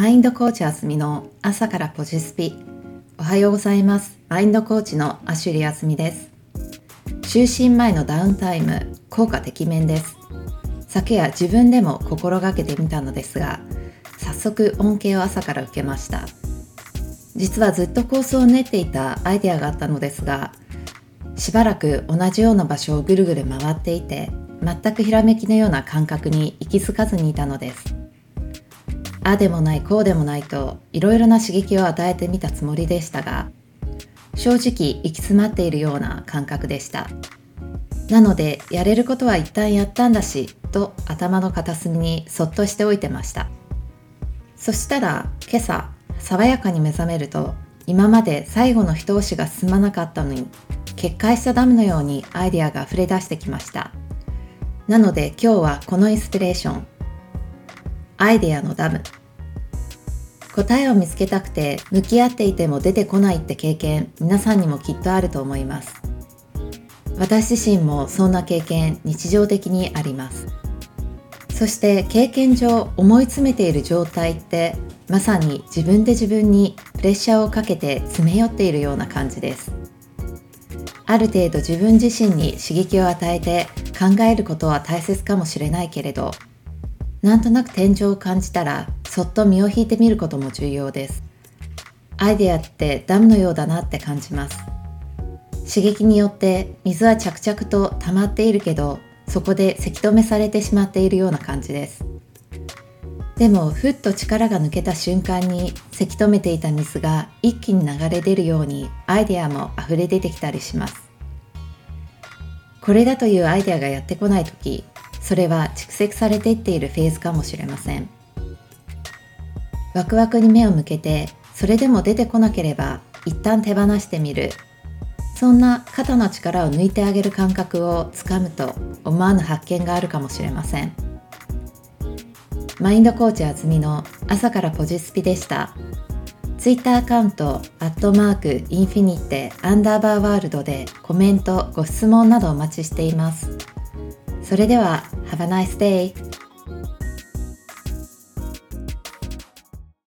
マインドコーチあすみの朝からポジスピ。おはようございます。マインドコーチのアシュリーあすみです。就寝前のダウンタイム効果てきめんです。昨夜自分でも心がけてみたのですが早速恩恵を朝から受けました。実はずっと構想を練っていたアイデアがあったのですがしばらく同じような場所をぐるぐる回っていて全くひらめきのような感覚に行き着かずにいたのです。あでもないこうでもないといろいろな刺激を与えてみたつもりでしたが正直行き詰まっているような感覚でした。なのでやれることは一旦やったんだしと頭の片隅にそっとしておいてました。そしたら今朝爽やかに目覚めると今まで最後の一押しが進まなかったのに決壊したダムのようにアイデアが溢れ出してきました。なので今日はこのインスピレーションアイデアのダム。答えを見つけたくて向き合っていても出てこないって経験皆さんにもきっとあると思います。私自身もそんな経験日常的にあります。そして経験上思い詰めている状態ってまさに自分で自分にプレッシャーをかけて詰め寄っているような感じです。ある程度自分自身に刺激を与えて考えることは大切かもしれないけれどなんとなく天井を感じたらそっと身を引いてみることも重要です。アイデアってダムのようだなって感じます。刺激によって水は着々と溜まっているけどそこでせき止めされてしまっているような感じです。でもふっと力が抜けた瞬間にせき止めていた水が一気に流れ出るようにアイデアも溢れ出てきたりします。これだというアイデアがやってこない時それは蓄積されていっているフェーズかもしれません。ワクワクに目を向けてそれでも出てこなければ一旦手放してみる。そんな肩の力を抜いてあげる感覚をつかむと思わぬ発見があるかもしれません。マインドコーチあずみの朝からポジスピでした。ツイッターアカウント、アットマーク、インフィニテ、アンダーバーワールドでコメント、ご質問などお待ちしています。それでは、Have a nice day!